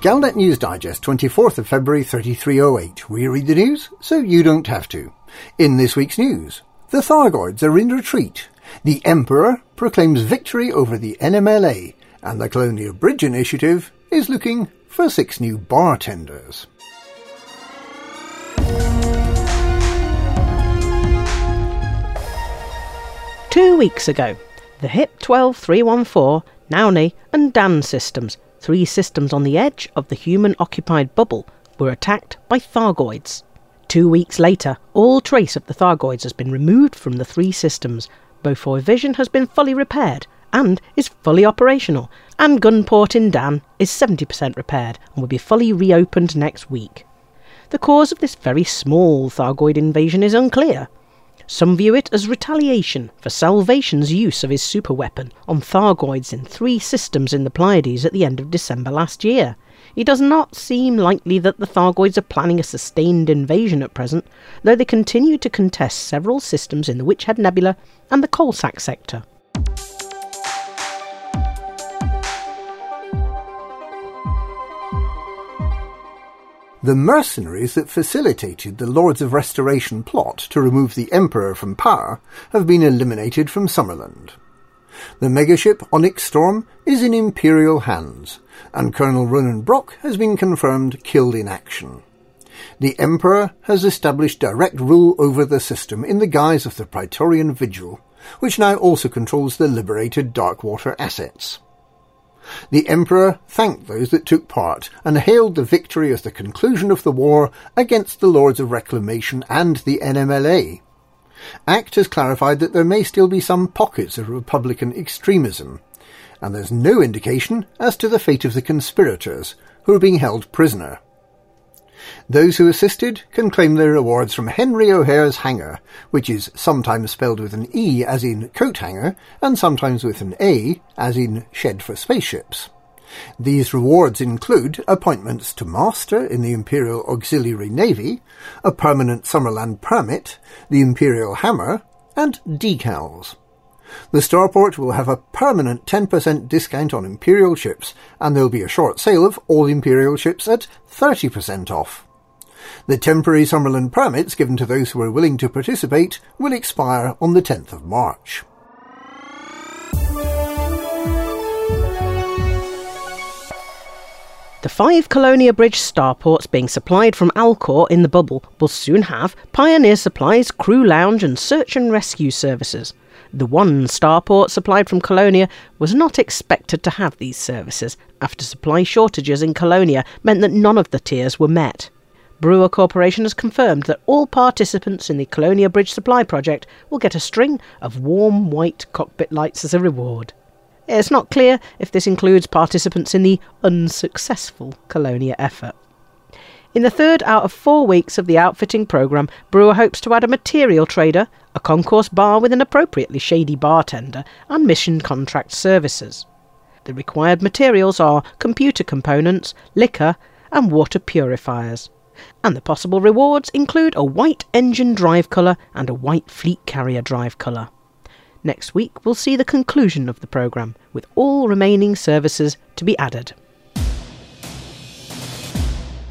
Galnet News Digest, 24th of February 3308. We read the news so you don't have to. In this week's news, the Thargoids are in retreat. The Emperor proclaims victory over the NMLA, and the Colonia Bridge Initiative is looking for six new bartenders. Two weeks ago, the HIP 12314, Nauni, and DAN systems three systems on the edge of the human occupied bubble were attacked by Thargoids. Two weeks later, all trace of the Thargoids has been removed from the three systems. Beaufort Vision has been fully repaired and is fully operational, and Gunport in Dan is 70% repaired and will be fully reopened next week. The cause of this very small Thargoid invasion is unclear, some view it as retaliation for Salvation's use of his superweapon on Thargoids in three systems in the Pleiades at the end of December last year. It does not seem likely that the Thargoids are planning a sustained invasion at present, though they continue to contest several systems in the Witchhead Nebula and the Coalsack sector. The mercenaries that facilitated the Lords of Restoration plot to remove the Emperor from power have been eliminated from Summerland. The megaship Onyx Storm is in Imperial hands, and Colonel Ronan Brock has been confirmed killed in action. The Emperor has established direct rule over the system in the guise of the Praetorian Vigil, which now also controls the liberated Darkwater assets. The Emperor thanked those that took part and hailed the victory as the conclusion of the war against the Lords of Reclamation and the NMLA. ACT has clarified that there may still be some pockets of Republican extremism, and there's no indication as to the fate of the conspirators who are being held prisoner. Those who assisted can claim their rewards from Henry O'Hare's hangar, which is sometimes spelled with an E as in coat hanger, and sometimes with an A as in shed for spaceships. These rewards include appointments to Master in the Imperial Auxiliary Navy, a permanent Summerland permit, the Imperial Hammer, and decals. The starport will have a permanent 10% discount on Imperial ships, and there will be a short sale of all Imperial ships at 30% off. The temporary Summerland permits given to those who are willing to participate will expire on the 10th of March. The five Colonia Bridge starports being supplied from Alcor in the bubble will soon have Pioneer Supplies, Crew Lounge, and Search and Rescue services. The one starport supplied from Colonia was not expected to have these services after supply shortages in Colonia meant that none of the tiers were met. Brewer Corporation has confirmed that all participants in the Colonia Bridge Supply Project will get a string of warm white cockpit lights as a reward. It's not clear if this includes participants in the unsuccessful Colonia effort. In the third out of four weeks of the outfitting programme, Brewer hopes to add a material trader, a concourse bar with an appropriately shady bartender, and mission contract services. The required materials are computer components, liquor, and water purifiers. And the possible rewards include a white engine drive colour and a white fleet carrier drive colour. Next week we'll see the conclusion of the programme, with all remaining services to be added.